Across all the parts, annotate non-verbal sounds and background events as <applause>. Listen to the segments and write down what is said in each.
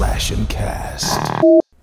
Slash and Cast.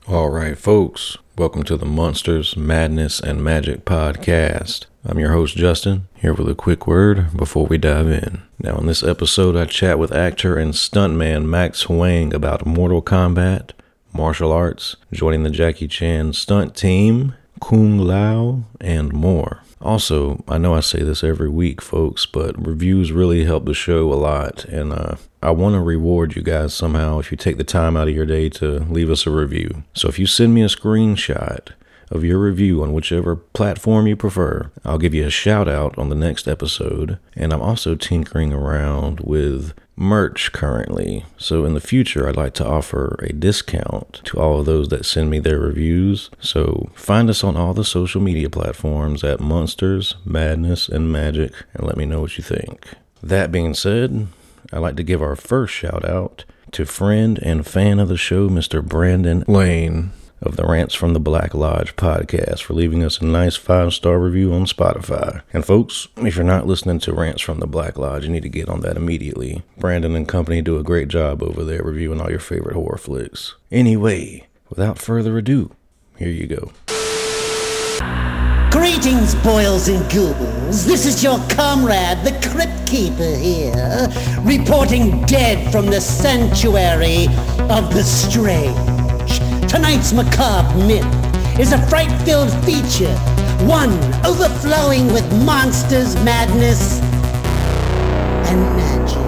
All right, folks, welcome to the Monsters, Madness, and Magic podcast. I'm your host, Justin, here with a quick word before we dive in. Now, in this episode, I chat with actor and stuntman Max Huang about Mortal Kombat, martial arts, joining the Jackie Chan stunt team, Kung Lao, and more. Also, I know I say this every week, folks, but reviews really help the show a lot, and uh, I want to reward you guys somehow if you take the time out of your day to leave us a review. So if you send me a screenshot of your review on whichever platform you prefer, I'll give you a shout out on the next episode. And I'm also tinkering around with merch currently. So in the future, I'd like to offer a discount to all of those that send me their reviews. So find us on all the social media platforms at Monsters, Madness, and Magic and let me know what you think. That being said, I'd like to give our first shout out to friend and fan of the show, Mr. Brandon Lane of the Rants from the Black Lodge podcast for leaving us a nice five star review on Spotify. And folks, if you're not listening to Rants from the Black Lodge, you need to get on that immediately. Brandon and company do a great job over there reviewing all your favorite horror flicks. Anyway, without further ado, here you go. Greetings, boils and ghouls. This is your comrade, the Crypt Keeper here, reporting dead from the sanctuary of the strange. Tonight's macabre myth is a fright-filled feature, one overflowing with monsters, madness, and magic.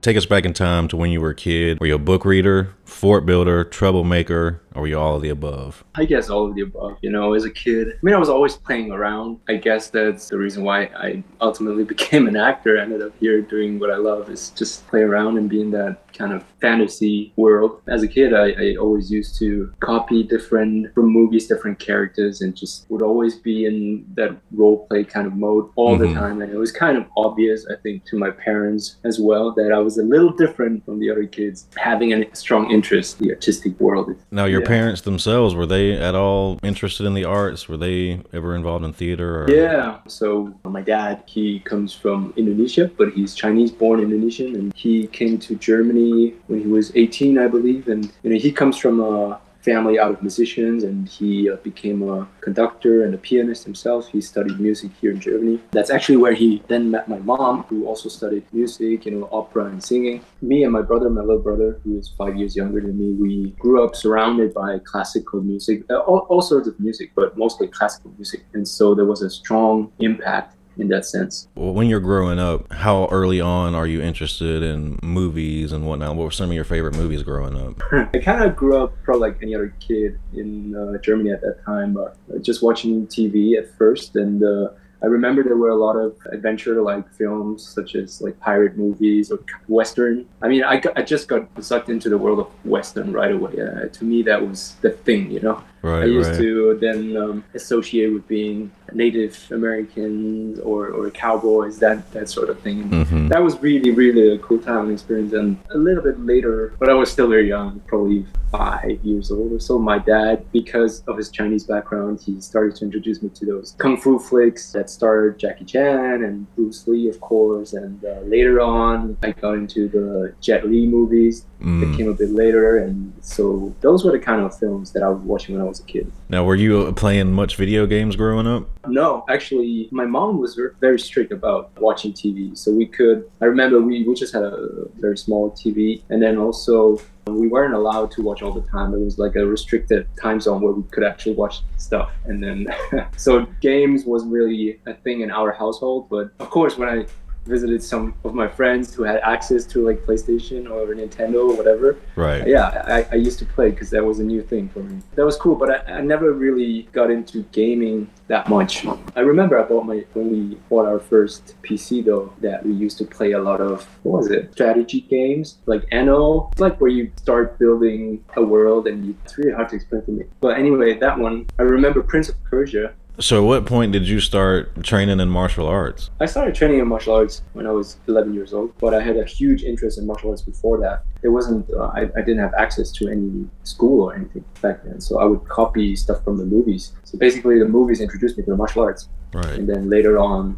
Take us back in time to when you were a kid. Were you a book reader, fort builder, troublemaker, or were you all of the above? I guess all of the above. You know, as a kid, I mean, I was always playing around. I guess that's the reason why I ultimately <laughs> became an actor. I ended up here doing what I love is just play around and be in that kind of fantasy world. As a kid, I, I always used to copy different from movies, different characters, and just would always be in that role play kind of mode all Mhm. the time. And it was kind of obvious, I think, to my parents as well, that I was a little different from the other kids, having a strong interest in the artistic world. Now, your Yeah. parents themselves, were they at all interested in the arts? Were they ever involved in theater? Or? Yeah. So my dad, he comes from Indonesia, but he's Chinese born Indonesian and he came to Germany when he was 18, I believe. And you know, he comes from a family out of musicians and he uh, became a conductor and a pianist himself. He studied music here in Germany. That's actually where he then met my mom, who also studied music, you know, opera and singing. Me and my brother, my little brother, who is five years younger than me, we grew up surrounded by classical music, uh, all, all sorts of music, but mostly classical music. And so there was a strong impact in that sense. When you're growing up, how early on are you interested in movies and whatnot? What were some of your favorite movies growing up? <laughs> I kind of grew up probably like any other kid in uh, Germany at that time, but uh, just watching TV at first. And uh, I remember there were a lot of adventure like films, such as like pirate movies or Western. I mean, I, got, I just got sucked into the world of Western right away. Uh, to me, that was the thing, you know? Right, I used right. to then um, associate with being Native Americans or, or cowboys, that, that sort of thing. Mhm. That was really, really a cool time and experience. And a little bit later, but I was still very young, probably five years old or so. My dad, because of his Chinese background, he started to introduce me to those kung fu flicks that starred Jackie Chan and Bruce Lee, of course. And uh, later on, I got into the Jet Li movies that Mm. came a bit later. And so those were the kind of films that I was watching when I was a kid. Now, were you playing much video games growing up? No, actually, my mom was very strict about watching TV. So we could, I remember we, we just had a very small TV. And then also, we weren't allowed to watch all the time. It was like a restricted time zone where we could actually watch stuff. And then, <laughs> so games was really a thing in our household. But of course, when I visited some of my friends who had access to like PlayStation or Nintendo or whatever, Right. yeah, I, I used to play because that was a new thing for me. That was cool, but I, I never really got into gaming that much. I remember I bought my when we bought our first PC though that we used to play a lot of what was it strategy games like Anno. It's like where you start building a world and you, it's really hard to explain to me. But anyway, that one I remember Prince of Persia So, at what point did you start training in martial arts? I started training in martial arts when I was 11 years old, but I had a huge interest in martial arts before that. It wasn't, uh, I, I didn't have access to any school or anything back then, so I would copy stuff from the movies. So basically, the movies introduced me to the martial arts, Right. and then later on,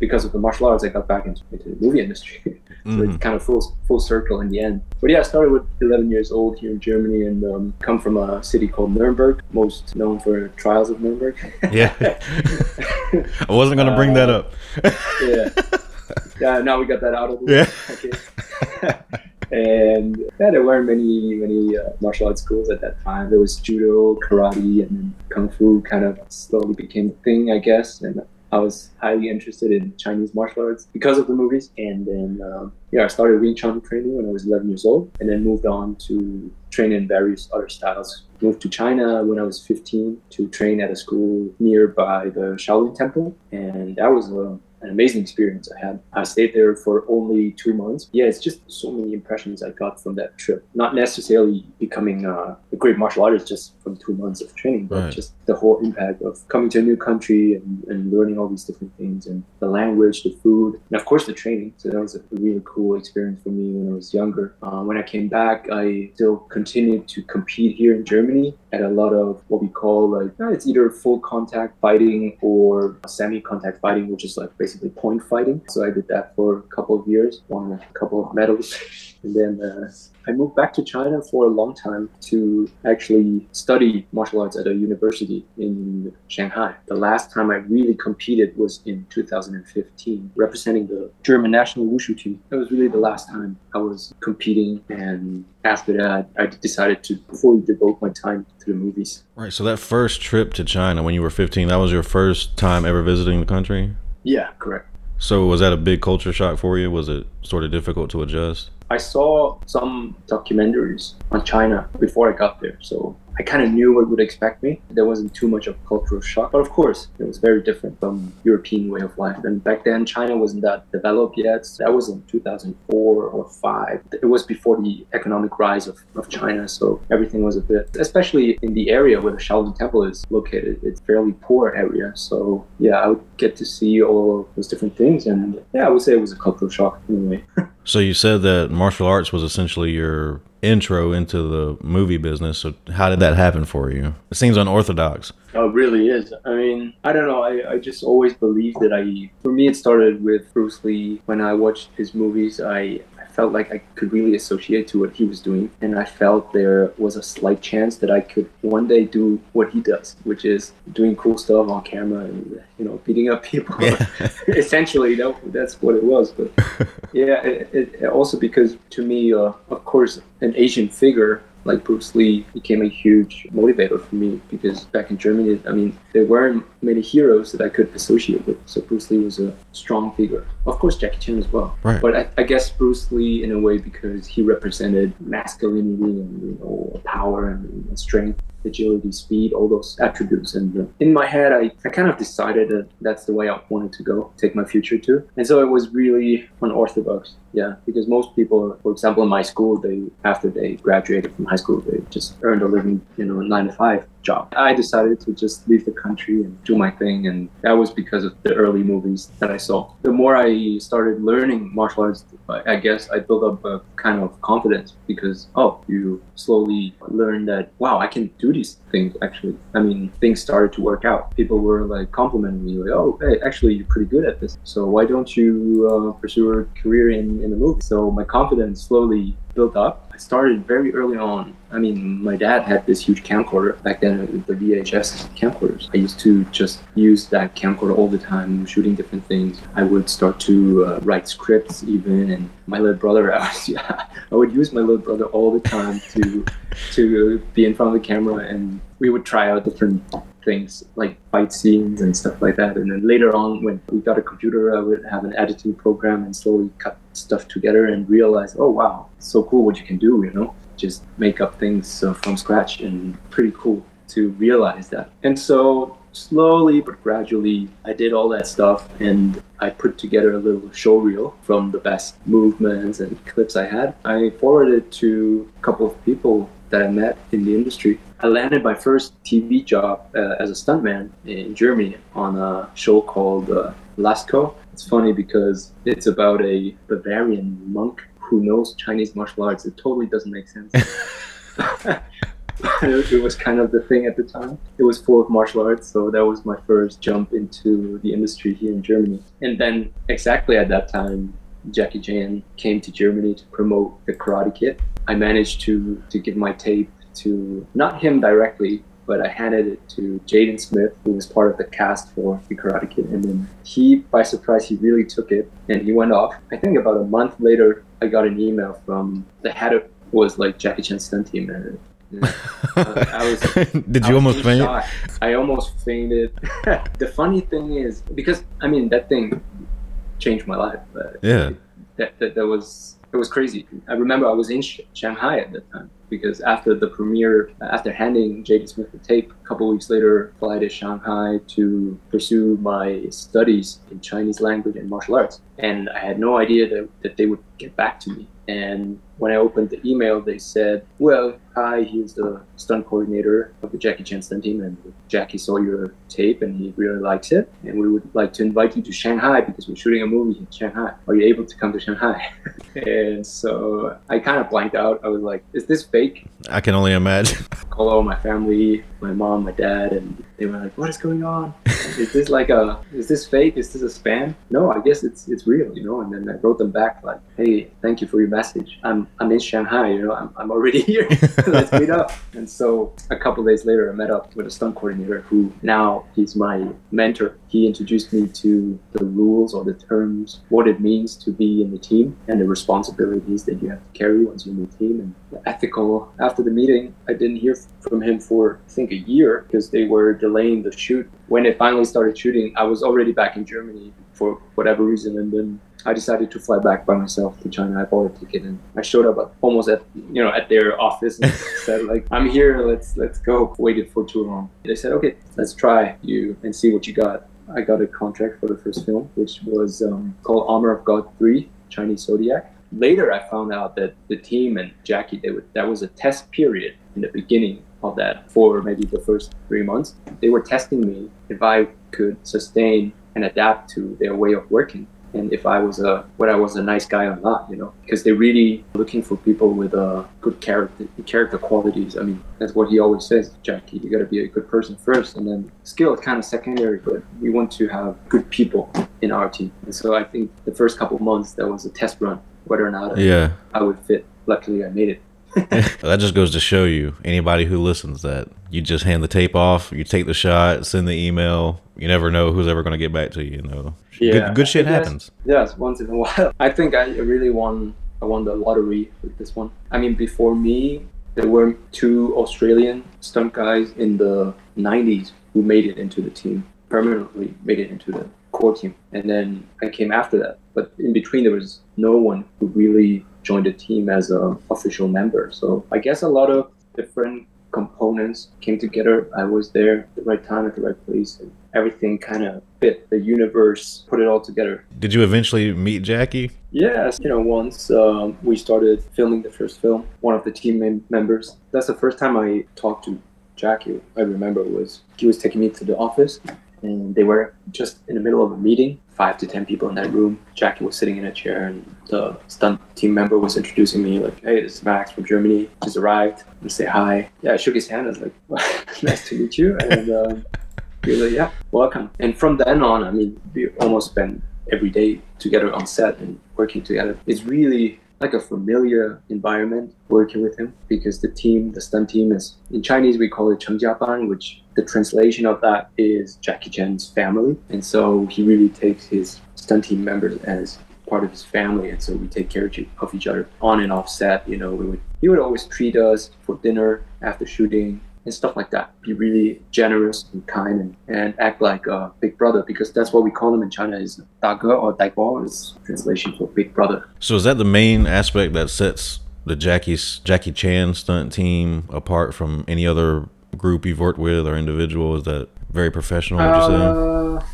because of the martial arts, I got back into, into the movie industry. <laughs> so Mhm. it's kind of full full circle in the end. But yeah, I started with 11 years old here in Germany, and um, come from a city called Nuremberg, most known for trials of Nuremberg. <laughs> Yeah. <laughs> I wasn't going to bring that up. yeah. Yeah, now we got that out of the way. Yeah. Okay. and yeah, there weren't many many uh, martial arts schools at that time. There was judo, karate, and then kung fu kind of slowly became a thing, I guess. And I was highly interested in Chinese martial arts because of the movies. And then um, yeah, I started Wing Chun training when I was 11 years old, and then moved on to train in various other styles. Moved to China when I was 15 to train at a school nearby the Shaolin Temple, and that was a an amazing experience I had. I stayed there for only two months. Yeah, it's just so many impressions I got from that trip. Not necessarily becoming uh, a great martial artist just from two months of training, but Right. just the whole impact of coming to a new country and, and learning all these different things and the language, the food, and of course the training. So that was a really cool experience for me when I was younger. Uh, when I came back, I still continued to compete here in Germany at a lot of what we call like uh, it's either full contact fighting or semi contact fighting, which is like basically point fighting. So I did that for a couple of years, won a couple of medals, and then uh, I moved back to China for a long time to actually study martial arts at a university in Shanghai. The last time I really competed was in 2015, representing the German national wushu team. That was really the last time I was competing, and after that, I decided to fully devote my time to the movies. Right. So, that first trip to China when you were 15, that was your first time ever visiting the country? Yeah, correct. So, was that a big culture shock for you? Was it sort of difficult to adjust? I saw some documentaries on China before I got there, so I kind of knew what would expect me. There wasn't too much of cultural shock, but of course, it was very different from European way of life. And back then, China wasn't that developed yet. That was in 2004 or five. It was before the economic rise of, of China, so everything was a bit, especially in the area where the Shaolin Temple is located. It's fairly poor area, so yeah, I would get to see all those different things, and yeah, I would say it was a cultural shock in a way. <laughs> So, you said that martial arts was essentially your intro into the movie business. So, how did that happen for you? It seems unorthodox. Oh, it really is. I mean, I don't know. I, I just always believed that I, for me, it started with Bruce Lee. When I watched his movies, I, I felt like I could really associate to what he was doing. And I felt there was a slight chance that I could one day do what he does, which is doing cool stuff on camera and, you know, beating up <laughs> people. Yeah. <laughs> Essentially, that, that's what it was. But <laughs> yeah, it, it, also because to me, uh, of course, an Asian figure like Bruce Lee became a huge motivator for me because back in Germany, I mean, there weren't many heroes that I could associate with. So Bruce Lee was a strong figure. Of course, Jackie Chan as well. Right. But I, I guess Bruce Lee, in a way, because he represented masculinity and you know power and, strength, agility, speed, all those attributes. And uh, in my head, I, I kind of decided that that's the way I wanted to go, take my future to. And so it was really unorthodox. Yeah, because most people, for example, in my school, they after they graduated from high school, they just earned a living, you know, a nine to five job. I decided to just leave the country and do my thing, and that was because of the early movies that I saw. The more I started learning martial arts, I I guess I built up a kind of confidence because oh, you slowly learn that wow, I can do these things. Actually, I mean, things started to work out. People were like complimenting me, like, oh, hey, actually, you're pretty good at this. So why don't you uh, pursue a career in in the movie? So my confidence slowly built up. Started very early on. I mean, my dad had this huge camcorder back then, the VHS camcorders. I used to just use that camcorder all the time, shooting different things. I would start to uh, write scripts even, and my little brother, <laughs> I, was, yeah, I would use my little brother all the time to to be in front of the camera, and we would try out different things like fight scenes and stuff like that. And then later on, when we got a computer, I would have an editing program and slowly cut stuff together and realize, oh wow, so cool what you can do, you know, just make up things uh, from scratch and pretty cool to realize that. And so slowly but gradually, I did all that stuff and I put together a little show reel from the best movements and clips I had. I forwarded it to a couple of people that I met in the industry. I landed my first TV job uh, as a stuntman in Germany on a show called uh, Lasko. It's funny because it's about a Bavarian monk who knows Chinese martial arts. It totally doesn't make sense. <laughs> <laughs> it was kind of the thing at the time. It was full of martial arts, so that was my first jump into the industry here in Germany. And then, exactly at that time, Jackie Chan came to Germany to promote the Karate Kid. I managed to to give my tape to not him directly, but I handed it to Jaden Smith, who was part of the cast for the Karate Kid, and then he, by surprise, he really took it and he went off. I think about a month later, I got an email from the head of was like Jackie Chan's stunt team, and uh, I was <laughs> Did I you was almost in faint? I almost fainted. <laughs> the funny thing is, because I mean that thing changed my life. But Yeah. that, that that was it was crazy. I remember I was in Sh- Shanghai at that time because after the premiere, after handing J.D. Smith the tape, a couple weeks later, fly to Shanghai to pursue my studies in Chinese language and martial arts. And I had no idea that, that they would get back to me. And when I opened the email, they said, "Well, hi, he's the stunt coordinator of the Jackie Chan stunt team, and Jackie saw your tape and he really likes it, and we would like to invite you to Shanghai because we're shooting a movie in Shanghai. Are you able to come to Shanghai?" <laughs> and so I kind of blanked out. I was like, "Is this fake?" I can only imagine. <laughs> Call all my family, my mom, my dad, and they were like, "What is going on? Is this like a? Is this fake? Is this a spam?" No, I guess it's it's real, you know. And then I wrote them back like, "Hey, thank you for your message. I'm I'm in Shanghai, you know. I'm I'm already <laughs> here. <laughs> Let's meet up." And so a couple days later, I met up with a stunt coordinator who now he's my mentor. He introduced me to the rules or the terms, what it means to be in the team, and the responsibilities that you have to carry once you're in the team, and the ethical. After the meeting, I didn't hear from him for I think a year because they were delaying the shoot. When it finally started shooting, I was already back in Germany for whatever reason, and then I decided to fly back by myself to China. I bought a ticket and I showed up at, almost at you know at their office and <laughs> said like I'm here. Let's let's go. Waited for too long. They said okay, let's try you and see what you got. I got a contract for the first film, which was um, called Armor of God Three: Chinese Zodiac. Later, I found out that the team and Jackie they would that was a test period in the beginning of that for maybe the first three months. They were testing me if I could sustain and adapt to their way of working and if I was a whether I was a nice guy or not, you know, because they're really looking for people with uh, good character character qualities. I mean, that's what he always says, Jackie. You got to be a good person first, and then skill is kind of secondary. But we want to have good people in our team, and so I think the first couple of months that was a test run whether or not Yeah. I would fit. Luckily, I made it. <laughs> that just goes to show you, anybody who listens, that you just hand the tape off, you take the shot, send the email. You never know who's ever going to get back to you. You know, good, good shit Yes. happens. Yes, once in a <laughs> while. I think I really won. I won the lottery with this one. I mean, before me, there were two Australian stunt guys in the '90s who made it into the team permanently, made it into the core team, and then I came after that. But in between, there was no one who really joined the team as an official member. So I guess a lot of different components came together. I was there at the right time at the right place, and everything kind of fit. The universe put it all together. Did you eventually meet Jackie? Yes, you know, once um, we started filming the first film, one of the team members, that's the first time I talked to Jackie. I remember was he was taking me to the office and they were just in the middle of a meeting, five to ten people in that room. Jackie was sitting in a chair and the stunt team member was introducing me like, hey, this is Max from Germany, just arrived, say hi. Yeah, I shook his hand, I was like, <laughs> nice to meet you. And um, he was like, yeah, welcome. And from then on, I mean, we almost spent every day together on set and working together. It's really like a familiar environment working with him because the team, the stunt team is in Chinese we call it Chengjiaban, which the translation of that is Jackie Chan's family. And so he really takes his stunt team members as part of his family. And so we take care of each other on and off set. You know, we would, he would always treat us for dinner after shooting and stuff like that. Be really generous and kind and, and act like a big brother because that's what we call him in China is Dago or Daibo is translation for big brother. So is that the main aspect that sets the Jackie's Jackie Chan stunt team apart from any other group you've worked with or individual? Is that very professional? Would you say?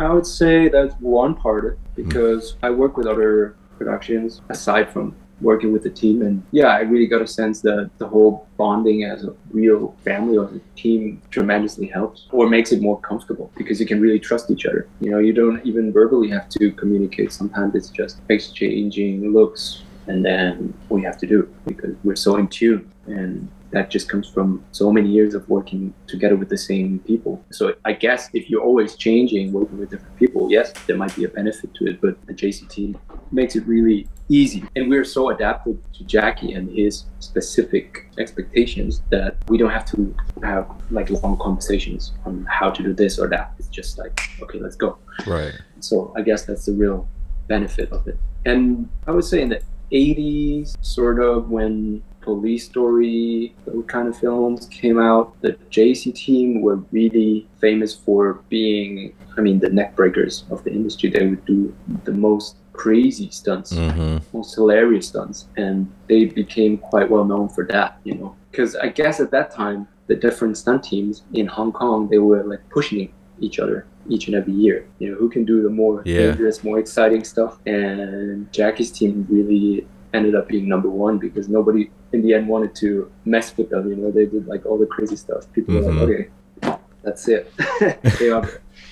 Uh, I would say that's one part of it because I work with other productions aside from working with the team. And yeah, I really got a sense that the whole bonding as a real family or a team tremendously helps or makes it more comfortable because you can really trust each other. You know, you don't even verbally have to communicate. Sometimes it's just exchanging looks and then we have to do it because we're so in tune. And that just comes from so many years of working together with the same people. So I guess if you're always changing, working with different people, yes, there might be a benefit to it, but the JCT makes it really easy. And we're so adapted to Jackie and his specific expectations that we don't have to have like long conversations on how to do this or that. It's just like, okay, let's go. Right. So I guess that's the real benefit of it. And I would say in the 80s, sort of when police story, those kind of films came out, the JC team were really famous for being, I mean, the neck breakers of the industry. They would do the most crazy stunts, Mm-hmm. most hilarious stunts, and they became quite well known for that, you know. Because I guess at that time, the different stunt teams in Hong Kong, they were like pushing each other each and every year. You know, who can do the more Yeah. dangerous, more exciting stuff? And Jackie's team really ended up being number one because nobody in the end wanted to mess with them. You know, they did like all the crazy stuff. People were Mhm. like, okay, that's it. <laughs> they are,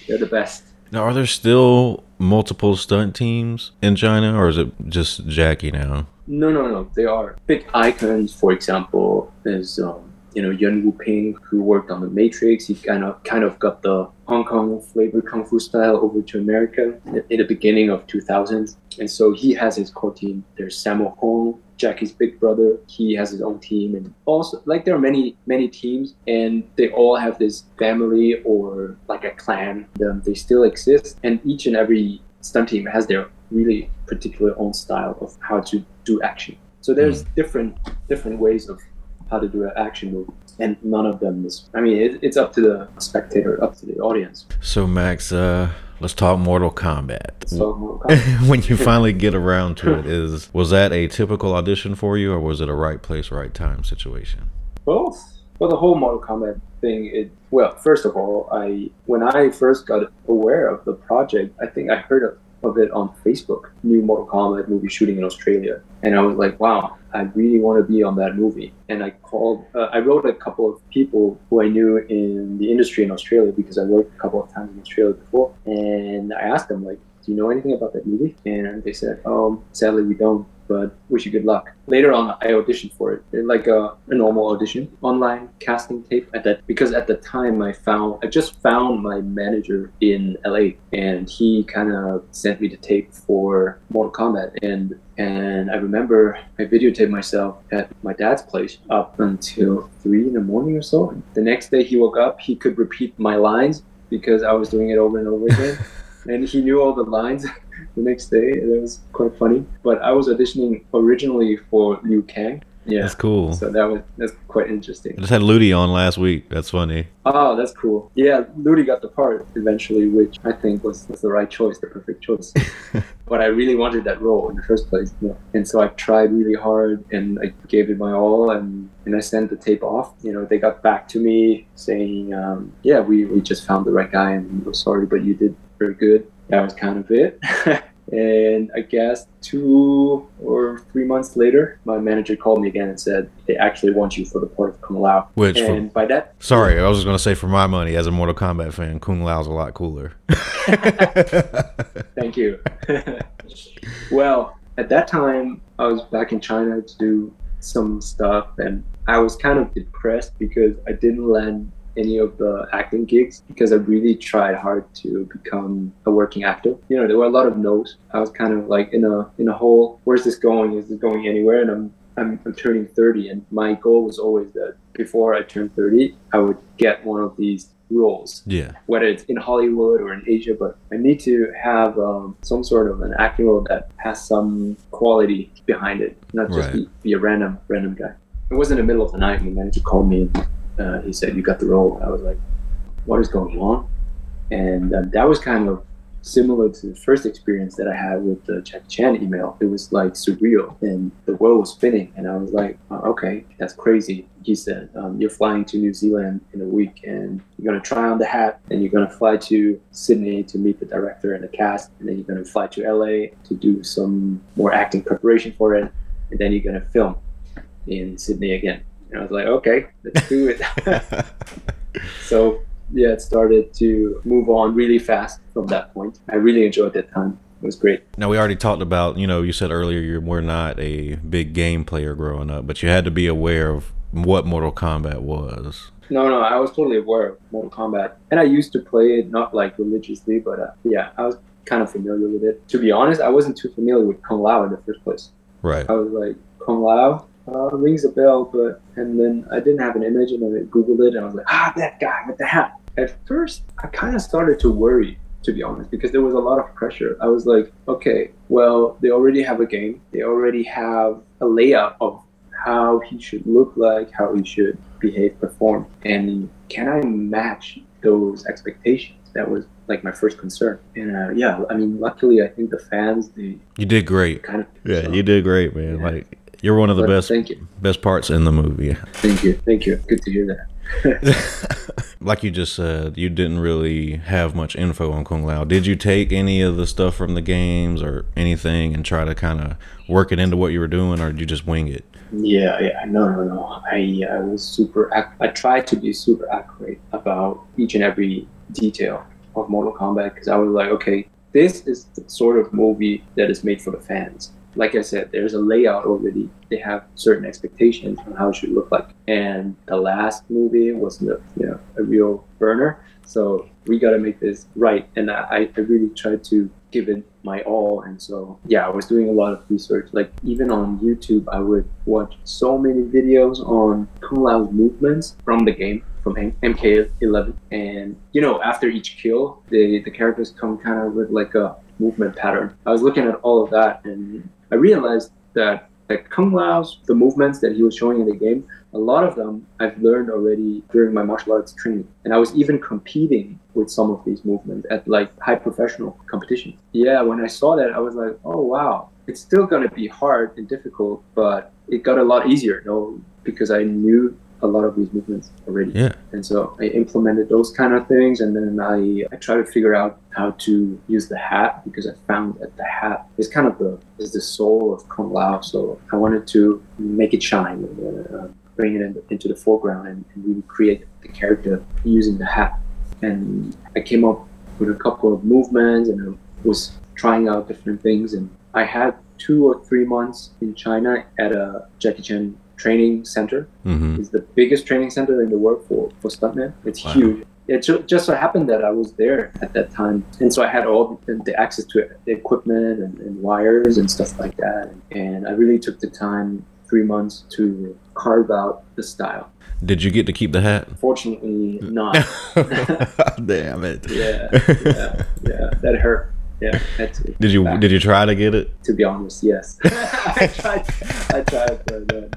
they're the best. Now, are there still multiple stunt teams in China, or is it just Jackie now? No, no, no. They are big icons. For example, is um, you know Yuen Woo-ping, who worked on The Matrix. He kind of kind of got the Hong Kong flavor kung fu style over to America in, in the beginning of 2000s, and so he has his core team. There's Sammo Hung, Jackie's big brother. He has his own team, and also like there are many many teams, and they all have this family or like a clan. Um, they still exist, and each and every stunt team has their really particular own style of how to do action. So there's different different ways of how to do an action move, and none of them is. I mean, it, it's up to the spectator, up to the audience. So, Max, uh, let's talk Mortal Kombat. So Mortal Kombat- <laughs> when you finally get around to it, is was that a typical audition for you, or was it a right place, right time situation? both. Well, the whole Mortal Kombat thing. It well, first of all, I when I first got aware of the project, I think I heard of, of it on Facebook. New Mortal Kombat movie shooting in Australia, and I was like, wow, I really want to be on that movie. And I called, uh, I wrote a couple of people who I knew in the industry in Australia because I worked a couple of times in Australia before, and I asked them like, do you know anything about that movie? And they said, um, sadly we don't but wish you good luck. Later on, I auditioned for it, like a, a normal audition, online casting tape. At that, because at the time I found, I just found my manager in LA, and he kind of sent me the tape for Mortal Kombat, and and I remember I videotaped myself at my dad's place up until three in the morning or so. The next day he woke up, he could repeat my lines because I was doing it over and over again, <laughs> and he knew all the lines <laughs> the next day. and It was quite funny. But I was auditioning originally for Liu Kang. Yeah. That's cool. So that was that's quite interesting. I just had Ludi on last week. That's funny. Oh, that's cool. Yeah, Ludi got the part eventually, which I think was, was the right choice, the perfect choice. <laughs> but I really wanted that role in the first place. You know? And so I tried really hard and I gave it my all and, and I sent the tape off. You know, they got back to me saying, um, yeah, we, we just found the right guy and we're sorry, but you did very good. That was kind of it. <laughs> and I guess two or three months later, my manager called me again and said, they actually want you for the part of Kung Lao. Which for- by that Sorry, I was just gonna say for my money, as a Mortal Kombat fan, Kung Lao's a lot cooler. <laughs> Thank you. <laughs> well, at that time, I was back in China to do some stuff, and I was kind of depressed because I didn't land any of the acting gigs because I really tried hard to become a working actor. You know, there were a lot of no's. I was kind of like in a in a hole. Where's this going? Is this going anywhere? And I'm I'm, I'm turning 30, and my goal was always that before I turned 30, I would get one of these roles yeah. whether it's in Hollywood or in Asia, but I need to have um, some sort of an acting role that has some quality behind it, not just Right. be, be a random random guy. It was in the middle of the night, and the manager called me. and uh, he said, "You got the role." I was like, "What is going on?" And um, that was kind of similar to the first experience that I had with the Jackie Chan email. It was like surreal, and the world was spinning, and I was like, oh, "Okay, that's crazy." He said, um, "You're flying to New Zealand in a week, and you're gonna try on the hat, and you're gonna fly to Sydney to meet the director and the cast, and then you're gonna fly to LA to do some more acting preparation for it." and then you're gonna film in Sydney again. And I was like, okay, let's do it. <laughs> so yeah, it started to move on really fast from that point. I really enjoyed that time. It was great. Now we already talked about, you know, you said earlier you were not a big game player growing up, but you had to be aware of what Mortal Kombat was. No, no, I was totally aware of Mortal Kombat, and I used to play it not like religiously, but uh, yeah, I was kind of familiar with it. To be honest, I wasn't too familiar with Kung Lao in the first place. Right. I was like, Kung Lao uh, rings a bell, but and then I didn't have an image, and then I googled it, and I was like, ah, that guy with the hat. At first, I kind of started to worry, to be honest, because there was a lot of pressure. I was like, okay, well, they already have a game, they already have a layout of how he should look like, how he should behave, perform, and can I match those expectations? That was like my first concern. And uh, yeah, I mean, luckily, I think the fans they You did great. kind of Yeah, so- you did great, man. Yeah. Like you're one of the but best Thank you, best parts in the movie. thank you, thank you. Good to hear that. <laughs> like you just said, you didn't really have much info on Kung Lao. Did you take any of the stuff from the games or anything and try to kind of work it into what you were doing, or did you just wing it? Yeah, yeah, no, no, no. I I was super. Ac- I tried to be super accurate about each and every detail of Mortal Kombat because I was like, okay, this is the sort of movie that is made for the fans. Like I said, there's a layout already. They have certain expectations on how it should look like. And the last movie was, you know, a real burner. So we got to make this right. And I, I really tried to give it my all. And so, yeah, I was doing a lot of research. Like even on YouTube, I would watch so many videos on Kung movements from the game, from MK11. And, you know, after each kill, the, the characters come kind of with like a movement pattern. I was looking at all of that and I realized that like Kung Lao's, the movements that he was showing in the game, a lot of them I've learned already during my martial arts training. And I was even competing with some of these movements at like high professional competitions. Yeah, when I saw that, I was like, oh wow, it's still gonna be hard and difficult, but it got a lot easier, you know, because I knew a lot of these movements already. Yeah. And so I implemented those kind of things, and then I I try to figure out how to use the hat because I found that the hat is kind of the is the soul of Kung Lao. So I wanted to make it shine and uh, bring it in, into the foreground and, and really create the character using the hat. And I came up with a couple of movements, and I was trying out different things. And I had two or three months in China at a Jackie Chan training center Mm-hmm. is the biggest training center in the world for, for stuntmen. It's Wow. huge. It just so happened that I was there at that time, and so I had all the, the access to the equipment and, and wires and stuff like that. And I really took the time, three months, to carve out the style. Did you get to keep the hat? Fortunately, not. <laughs> <laughs> Damn it. yeah, yeah, yeah. That hurt. Yeah. Did you back. did you try to get it? To be honest, yes. <laughs> I tried. I tried, but uh,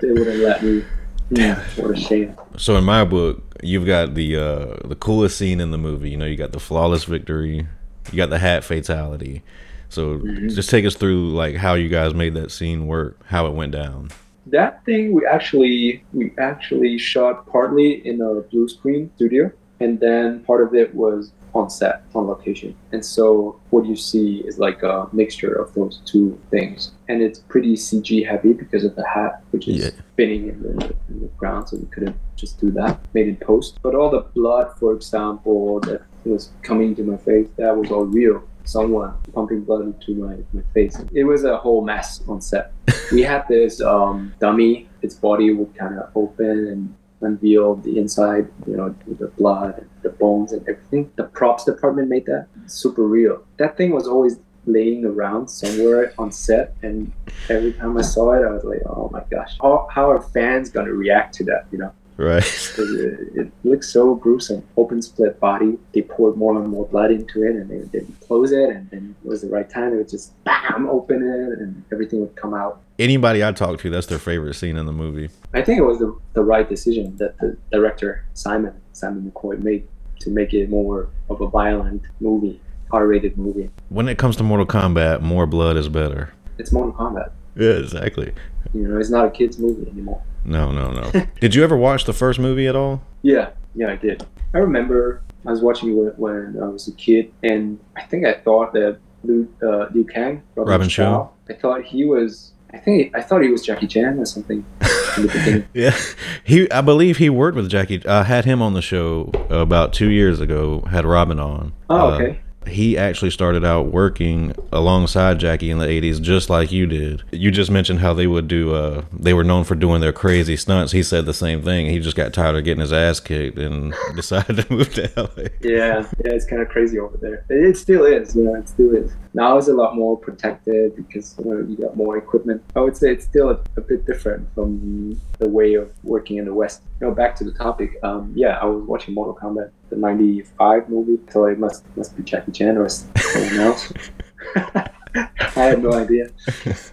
they wouldn't let me. Damn Hmm, What a shame. So in my book, you've got the uh the coolest scene in the movie. You know, you got the flawless victory, you got the hat fatality. So just take us through like how you guys made that scene work, how it went down. that thing we actually we actually shot partly in a blue screen studio and then part of it was on set on location. And so what you see is like a mixture of those two things. And it's pretty cg heavy because of the hat which is Yeah. spinning in the, in the ground so we couldn't just do that. Made in post. But all the blood for example that was coming to my face that was all real. Someone pumping blood into my, my face. It was a whole mess on set. <laughs> We had this um, dummy. Its body would kind of open and unveil the inside, you know, the blood the bones and everything. The props department made that super real. That thing was always laying around somewhere on set, and every time I saw it, I was like, oh my gosh, how, how are fans gonna react to that? You know, Right. it, it looks so gruesome. Open split body. They poured more and more blood into it, and they didn't close it, and then it was the right time. It would just bam, open it, and everything would come out. Anybody I talk to, that's their favorite scene in the movie. I think it was the, the right decision that the director Simon Simon McQuoid made to make it more of a violent movie, R-rated movie. When it comes to Mortal Kombat, more blood is better. It's Mortal Kombat. Yeah, exactly. You know, it's not a kids movie anymore. No, no, no. <laughs> Did you ever watch the first movie at all? Yeah, yeah, I did. I remember I was watching it when, when I was a kid, and I think I thought that Liu, uh, Liu Kang, Robin Shou. I thought he was I think I thought he was Jackie Chan or something in the <laughs> beginning. Yeah, he. I believe he worked with Jackie. I had him on the show about two years ago. Had Robin on. Oh, Uh, okay. He actually started out working alongside Jackie in the 80s just like you did. You just mentioned how they would do uh they were known for doing their crazy stunts. He said the same thing. He just got tired of getting his ass kicked and <laughs> decided to move to LA. Yeah, yeah, it's kind of crazy over there. It still is, you know, it still is. Now it's a lot more protected because you, know, you got more equipment. I would say it's still a, a bit different from the way of working in the West. You know, back to the topic. Um, yeah, I was watching Mortal Kombat, the '95 movie, so it must must be Jackie Chan or someone else. <laughs> I had no idea,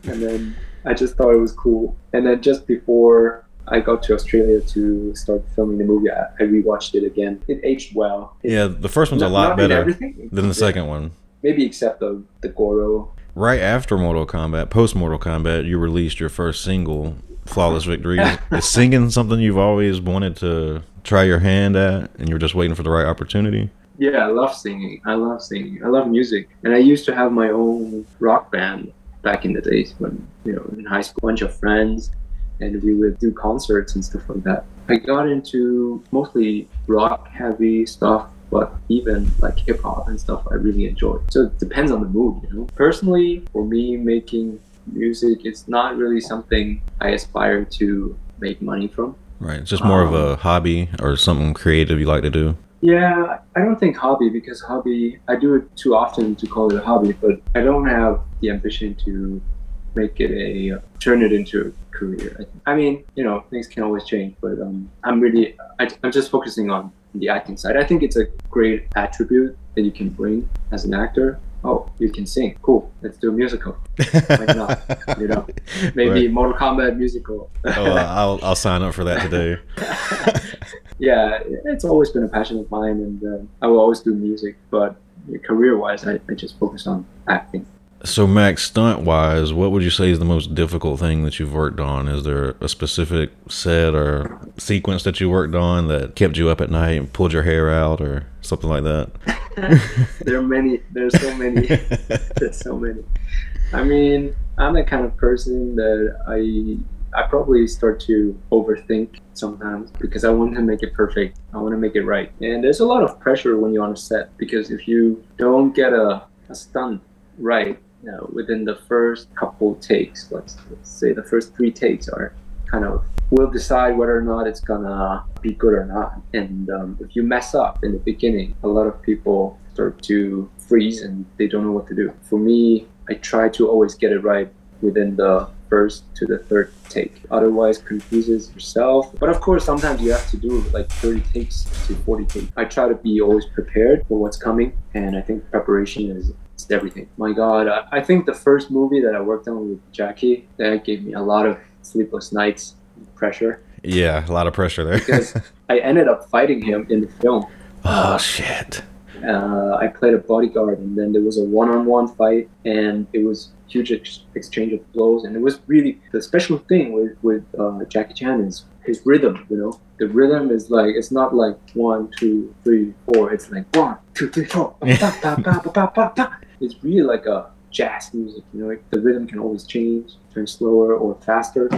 and then I just thought it was cool. And then just before I got to Australia to start filming the movie, I, I rewatched it again. It aged well. It- Yeah, the first one's a lot better than the Yeah. second one. Maybe except the the Goro. Right after Mortal Kombat, post Mortal Kombat, you released your first single, Flawless Victory. <laughs> Is singing something you've always wanted to try your hand at and you're just waiting for the right opportunity? Yeah, I love singing. I love singing. I love music. And I used to have my own rock band back in the days when, you know, in high school, a bunch of friends, and we would do concerts and stuff like that. I got into mostly rock heavy stuff, but even like hip hop and stuff I really enjoy. So it depends on the mood, you know. Personally, for me, making music it's not really something I aspire to make money from. Right. It's just more of a hobby or something creative you like to do. Yeah, I don't think hobby because hobby I do it too often to call it a hobby, but I don't have the ambition to make it a turn it into a career. I, I mean, you know, things can always change, but um, I'm really I, I'm just focusing on the acting side. I think it's a great attribute that you can bring as an actor. Oh, you can sing. Cool. Let's do a musical. Why not? You know, <laughs> maybe Right. Mortal Kombat musical. Oh, I'll, I'll sign up for that today. <laughs> yeah, it's always been a passion of mine, and uh, I will always do music. But career-wise, I, I just focus on acting. So, Max, stunt wise, what would you say is the most difficult thing that you've worked on? Is there a specific set or sequence that you worked on that kept you up at night and pulled your hair out or something like that? <laughs> <laughs> there are many. There's so many. <laughs> there's so many. I mean, I'm the kind of person that I I probably start to overthink sometimes because I want to make it perfect. I want to make it right, and there's a lot of pressure when you're on a set because if you don't get a, a stunt right you know, within the first couple takes, let's, let's say the first three takes are kind of will decide whether or not it's gonna be good or not. And um, if you mess up in the beginning, a lot of people start to freeze and they don't know what to do. For me, I try to always get it right within the first to the third take. Otherwise, confuses yourself. But of course, sometimes you have to do like 30 takes to 40 takes. I try to be always prepared for what's coming, and I think preparation is everything. My God, I, I think the first movie that I worked on with Jackie that gave me a lot of sleepless nights, pressure, yeah, a lot of pressure there. because <laughs> I ended up fighting him in the film. oh, shit. Uh, I played a bodyguard, and then there was a one-on-one fight, and it was huge ex- exchange of blows, and it was really the special thing with with uh, Jackie Chan is his rhythm. You know, the rhythm is like it's not like one, two, three, four. It's like one, two, three, four. It's really like a jazz music. You know, like the rhythm can always change, turn slower or faster,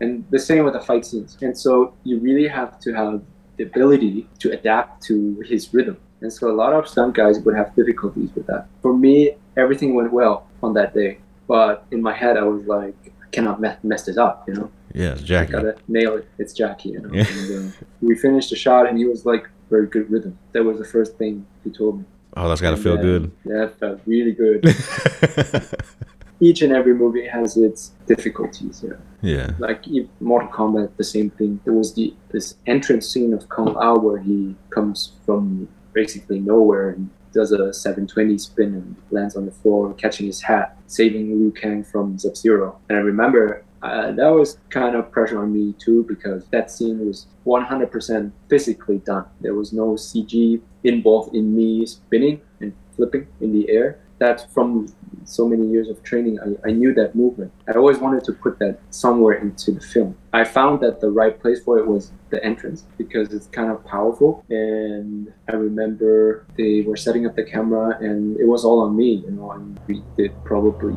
and the same with the fight scenes. And so you really have to have the ability to adapt to his rhythm. And so a lot of stunt guys would have difficulties with that. For me, everything went well on that day, but in my head, I was like, I cannot mess this up, you know. Yeah, it's I Jackie. gotta nail it. It's Jackie, you know. Yeah. And, uh, we finished the shot, and he was like, very good rhythm. That was the first thing he told me. Oh, that's got to And, feel uh, good. Yeah, it felt really good. <laughs> Each and every movie has its difficulties. Yeah yeah. like Mortal Kombat, the same thing. There was the this entrance scene of Kung Lao where he comes from basically nowhere and does a 720 spin and lands on the floor, catching his hat, saving Liu Kang from Sub Zero. And I remember uh, that was kind of pressure on me too because that scene was 100% physically done. There was no CG involved in me spinning and flipping in the air. That's from so many years of training. I, I knew that movement. I always wanted to put that somewhere into the film. I found that the right place for it was the entrance because it's kind of powerful. And I remember they were setting up the camera and it was all on me, you know, and we did probably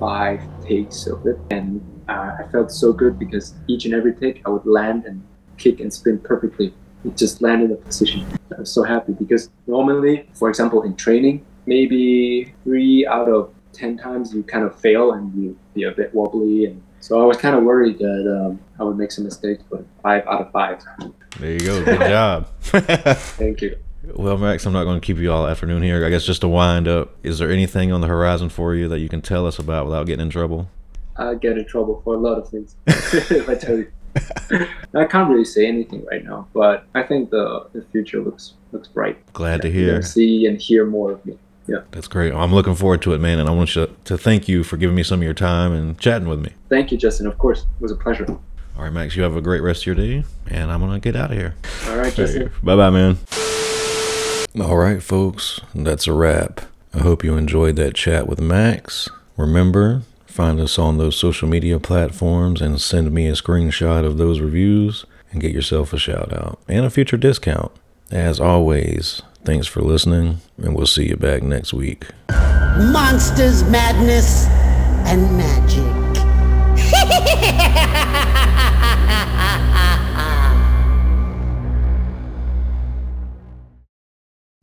five takes of it, and uh, I felt so good because each and every take I would land and kick and spin perfectly. It just landed in a position. I was so happy because normally, for example, in training, maybe three out of ten times you kind of fail and you be a bit wobbly, and so I was kind of worried that um, I would make some mistakes, but five out of five. There you go. Good job. <laughs> Thank you. Well, Max, I'm not going to keep you all afternoon here. I guess just to wind up, is there anything on the horizon for you that you can tell us about without getting in trouble? I get in trouble for a lot of things if <laughs> I tell you. <laughs> I can't really say anything right now, but I think the, the future looks looks bright. Glad to hear. see and hear more of me. Yeah. That's great. I'm looking forward to it, man. And I want you to thank you for giving me some of your time and chatting with me. Thank you, Justin. Of course, it was a pleasure. All right, Max, you have a great rest of your day. And I'm going to get out of here. All right, Justin. Bye bye, man. All right, folks, that's a wrap. I hope you enjoyed that chat with Max. Remember, find us on those social media platforms and send me a screenshot of those reviews and get yourself a shout out and a future discount. As always, thanks for listening, and we'll see you back next week. Monsters, madness, and magic. <laughs>